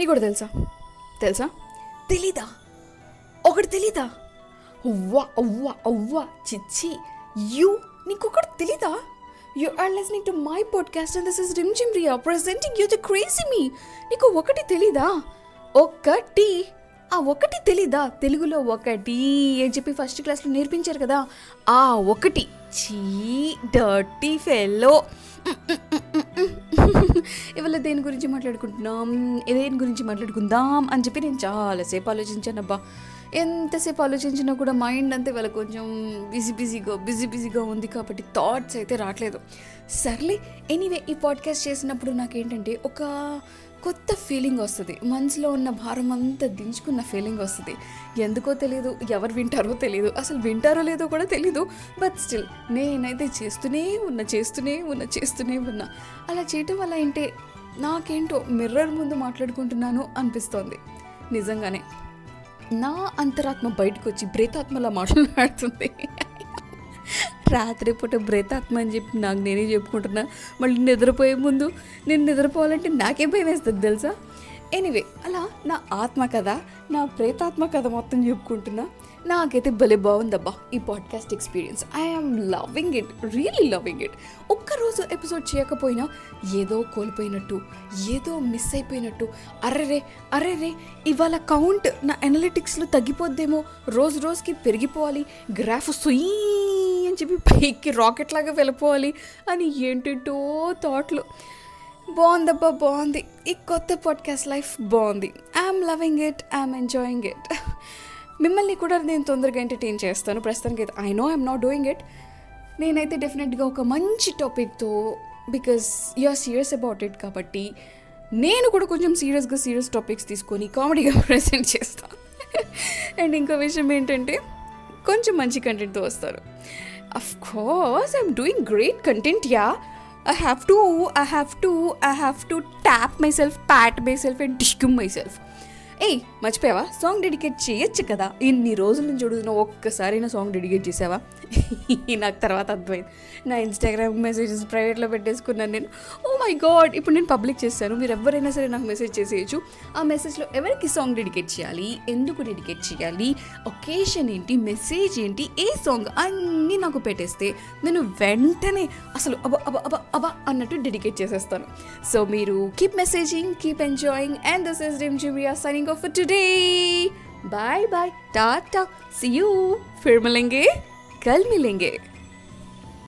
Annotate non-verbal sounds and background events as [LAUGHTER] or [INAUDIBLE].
నీకు కూడా తెలుసా? తెలుసా? తెలీదా? ఒకటి తెలీదా? అవ్వా అవ్వా అవ్వా చిచ్చి. యూ నీకు ఒకటి తెలీదా? You are listening to my podcast and this is Rimjhim Riya presenting you the crazy me నీకు ఒకటి తెలీదా? ఒకటి. ఆ ఒకటి తెలీదా? తెలుగులో ఒకటి అని చెప్పి ఫస్ట్ క్లాస్లో నేర్పించారు కదా. ఆ ఒకటి. చీ డర్టీ ఫెల్లో దేని గురించి మాట్లాడుకుంటున్నాం? దేని గురించి మాట్లాడుకుందాం అని చెప్పి నేను చాలాసేపు ఆలోచించాను అబ్బా. ఎంతసేపు ఆలోచించినా కూడా మైండ్ అంతే వాళ్ళ కొంచెం బిజీ బిజీగా బిజీ బిజీగా ఉంది కాబట్టి థాట్స్ అయితే రావట్లేదు. సర్లే ఎనీవే ఈ పాడ్కాస్ట్ చేసినప్పుడు నాకేంటంటే ఒక కొత్త ఫీలింగ్ వస్తుంది. మనసులో ఉన్న భారం అంతా దించుకున్న ఫీలింగ్ వస్తుంది. ఎందుకో తెలియదు ఎవరు వింటారో తెలియదు అసలు వింటారో లేదో కూడా తెలీదు. బట్ స్టిల్ నేనైతే చేస్తూనే ఉన్నా చేస్తూనే ఉన్నా చేస్తూనే ఉన్నా. అలా చేయటం వల్ల ఏంటే నాకేంటో మిర్రర్ ముందు మాట్లాడుకుంటున్నాను అనిపిస్తోంది. నిజంగానే నా అంతరాత్మ బయటకు వచ్చి బ్రేతాత్మలా మాట్లాడుతుంది రాత్రిపూట బ్రేతాత్మ అని చెప్పి నాకు నేనే చెప్పుకుంటున్నా. మళ్ళీ నిద్రపోయే ముందు నేను నిద్రపోవాలంటే నాకే భయం వేస్తుంది తెలుసా? ఎనీవే అలా నా ఆత్మ కథ నా ప్రేతాత్మ కథ మొత్తం చెప్పుకుంటున్నా. నాకైతే భలే బాగుందబ్బా ఈ podcast experience I'm loving it really loving it ఒక్కరోజు ఎపిసోడ్ చేయకపోయినా ఏదో కోల్పోయినట్టు ఏదో మిస్ అయిపోయినట్టు అర్రరే అర్రరే ఇవాళ కౌంట్ నా అనలిటిక్స్లో తగ్గిపోద్దేమో రోజు రోజుకి పెరిగిపోవాలి గ్రాఫ్ సుయీ అని చెప్పి పైకి రాకెట్ లాగా వెళ్ళిపోవాలి అని ఏంటేంటో థాట్లు బాగుందబ్బా బాగుంది. ఈ కొత్త పాడ్కాస్ట్ లైఫ్ బాగుంది. I'm loving it I'm enjoying it మిమ్మల్ని కూడా నేను తొందరగా ఎంటర్టైన్ చేస్తాను. ప్రస్తుతానికి అయితే I know I'm not doing it నేనైతే డెఫినెట్గా ఒక మంచి టాపిక్తో because you are serious about it కాబట్టి నేను కూడా కొంచెం సీరియస్గా సీరియస్ టాపిక్స్ తీసుకొని కామెడీగా ప్రజెంట్ చేస్తాను అండ్ ఇంకో విషయం ఏంటంటే కొంచెం మంచి కంటెంట్తో వస్తారు. Of course I'm doing great content yeah I have to, I have to, I have to tap myself, pat myself, and vacuum myself. ఏయ్ మర్చిపోయావా? సాంగ్ డెడికేట్ చేయొచ్చు కదా. ఇన్ని రోజుల నుంచి అడుగుతున్నా ఒక్కసారి నా సాంగ్ డెడికేట్ చేసావా? [LAUGHS] నాకు తర్వాత అర్థమైంది. నా ఇన్స్టాగ్రామ్ మెసేజెస్ ప్రైవేట్లో పెట్టేసుకున్నాను నేను. ఓ మై గాడ్ ఇప్పుడు నేను పబ్లిక్ చేస్తాను. మీరు ఎవరైనా సరే నాకు మెసేజ్ చేసేయచ్చు. ఆ మెసేజ్లో ఎవరికి సాంగ్ డెడికేట్ చేయాలి? ఎందుకు డెడికేట్ చేయాలి? ఒకేషన్ ఏంటి? మెసేజ్ ఏంటి? ఏ సాంగ్? అన్నీ నాకు పెట్టేస్తే నేను వెంటనే అసలు అబ అబ అబ అబ అన్నట్టు డెడికేట్ చేసేస్తాను. సో మీరు keep messaging keep enjoying and this is Rimjhim signing होगा for today bye bye tata see you फिर मिलेंगे. कल मिलेंगे.